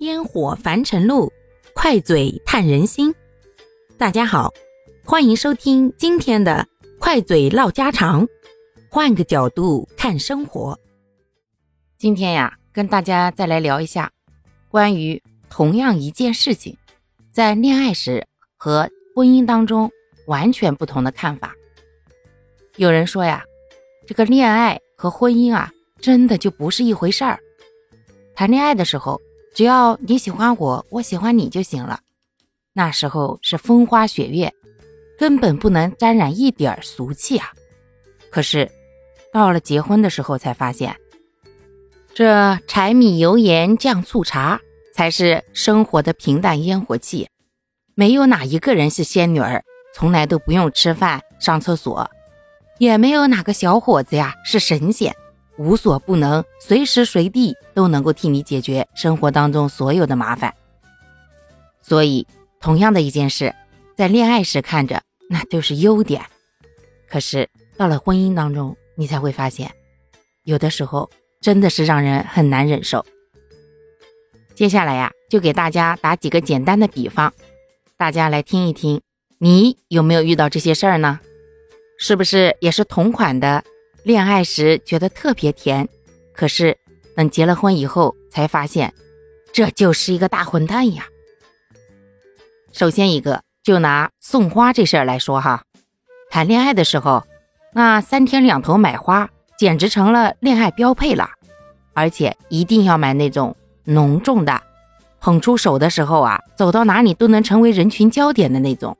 烟火凡尘路，快嘴探人心。大家好，欢迎收听今天的快嘴唠家常，换个角度看生活。今天呀，跟大家再来聊一下关于同样一件事情，在恋爱时和婚姻当中完全不同的看法。有人说呀，这个恋爱和婚姻啊，真的就不是一回事儿。谈恋爱的时候。只要你喜欢我，我喜欢你就行了。那时候是风花雪月，根本不能沾染一点俗气啊。可是到了结婚的时候，才发现，这柴米油盐酱醋茶才是生活的平淡烟火气。没有哪一个人是仙女儿，从来都不用吃饭上厕所；也没有哪个小伙子呀是神仙。无所不能，随时随地都能够替你解决生活当中所有的麻烦。所以，同样的一件事，在恋爱时看着那就是优点，可是到了婚姻当中，你才会发现，有的时候真的是让人很难忍受。接下来呀，就给大家打几个简单的比方，大家来听一听，你有没有遇到这些事儿呢？是不是也是同款的？恋爱时觉得特别甜，可是等结了婚以后才发现，这就是一个大混蛋呀。首先一个，就拿送花这事儿来说哈，谈恋爱的时候，那三天两头买花简直成了恋爱标配了，而且一定要买那种浓重的，捧出手的时候啊，走到哪里都能成为人群焦点的那种，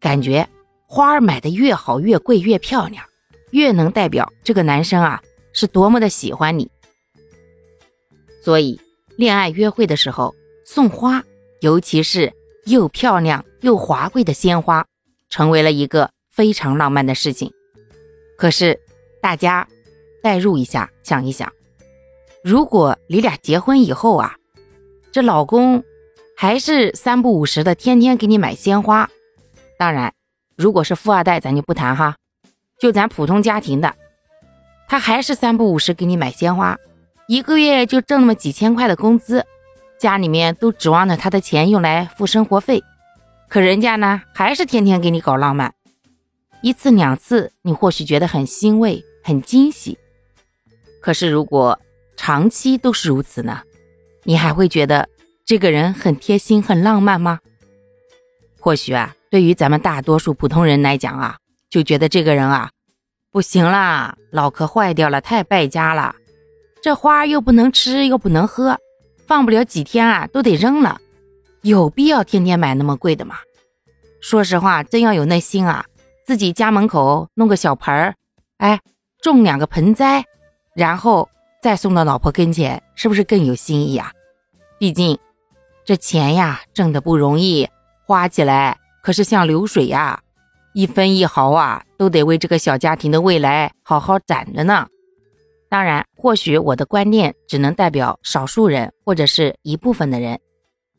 感觉花儿买的越好越贵越漂亮。越能代表这个男生啊是多么的喜欢你，所以恋爱约会的时候送花，尤其是又漂亮又华贵的鲜花，成为了一个非常浪漫的事情。可是大家代入一下，想一想，如果你俩结婚以后啊，这老公还是三不五时的天天给你买鲜花，当然，如果是富二代，咱就不谈哈。就咱普通家庭的，他还是三不五时给你买鲜花，一个月就挣那么几千块的工资，家里面都指望着他的钱用来付生活费，可人家呢还是天天给你搞浪漫，一次两次你或许觉得很欣慰、很惊喜，可是如果长期都是如此呢，你还会觉得这个人很贴心、很浪漫吗？或许啊，对于咱们大多数普通人来讲啊。就觉得这个人啊，不行啦，脑壳坏掉了，太败家了。这花又不能吃，又不能喝，放不了几天啊，都得扔了。有必要天天买那么贵的吗？说实话，真要有那心啊，自己家门口弄个小盆儿，哎，种两个盆栽，然后再送到老婆跟前，是不是更有心意啊？毕竟这钱呀，挣的不容易，花起来可是像流水呀。一分一毫啊，都得为这个小家庭的未来好好攒着呢。当然，或许我的观念只能代表少数人或者是一部分的人。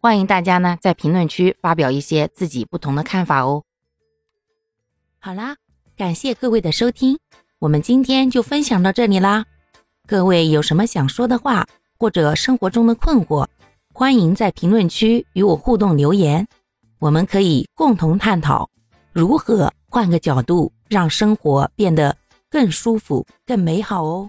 欢迎大家呢在评论区发表一些自己不同的看法哦。好啦，感谢各位的收听，我们今天就分享到这里啦。各位有什么想说的话或者生活中的困惑，欢迎在评论区与我互动留言，我们可以共同探讨。如何换个角度让生活变得更舒服、更美好哦？